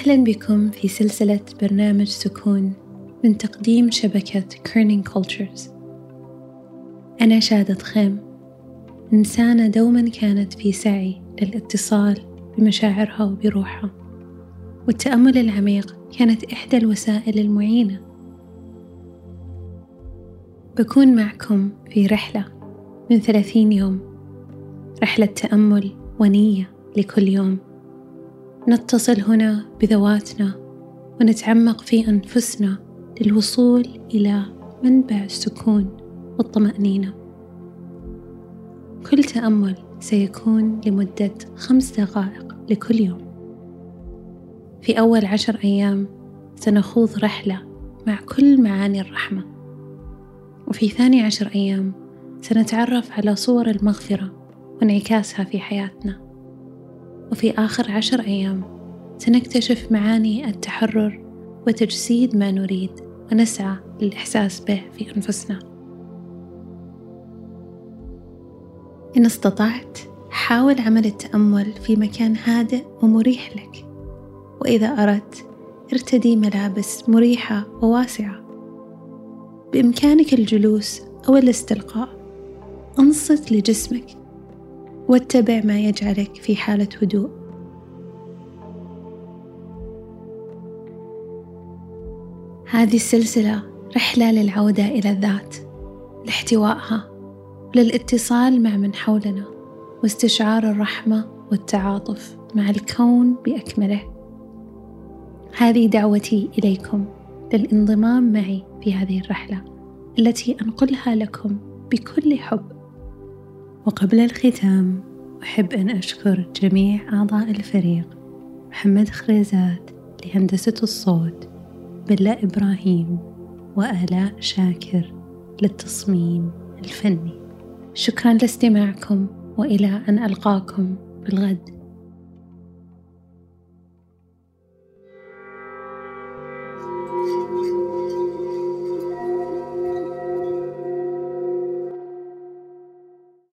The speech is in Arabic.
أهلا بكم في سلسلة برنامج سكون من تقديم شبكة Kerning Cultures أنا شادة خيم. إنسانة دوما كانت في سعي للاتصال بمشاعرها وبروحها والتأمل العميق كانت إحدى الوسائل المعينة. بكون معكم في رحلة من ثلاثين يوم رحلة تأمل ونية لكل يوم. نتصل هنا بذواتنا ونتعمق في أنفسنا للوصول إلى منبع السكون والطمأنينة. كل تأمل سيكون لمدة خمس دقائق لكل يوم. في أول عشر أيام سنخوض رحلة مع كل معاني الرحمة. وفي ثاني عشر أيام سنتعرف على صور المغفرة وانعكاسها في حياتنا. وفي آخر عشر أيام سنكتشف معاني التحرر وتجسيد ما نريد ونسعى للإحساس به في أنفسنا. إن استطعت حاول عمل التأمل في مكان هادئ ومريح لك. وإذا أردت ارتدي ملابس مريحة وواسعة. بإمكانك الجلوس أو الاستلقاء انصت لجسمك واتبع ما يجعلك في حالة هدوء. هذه السلسلة رحلة للعودة إلى الذات لاحتوائها للاتصال مع من حولنا واستشعار الرحمة والتعاطف مع الكون بأكمله. هذه دعوتي إليكم للانضمام معي في هذه الرحلة التي أنقلها لكم بكل حب. وقبل الختام أحب أن أشكر جميع أعضاء الفريق. محمد خريزات لهندسة الصوت بلا إبراهيم وآلاء شاكر للتصميم الفني. شكرا لاستماعكم وإلى أن ألقاكم بالغد.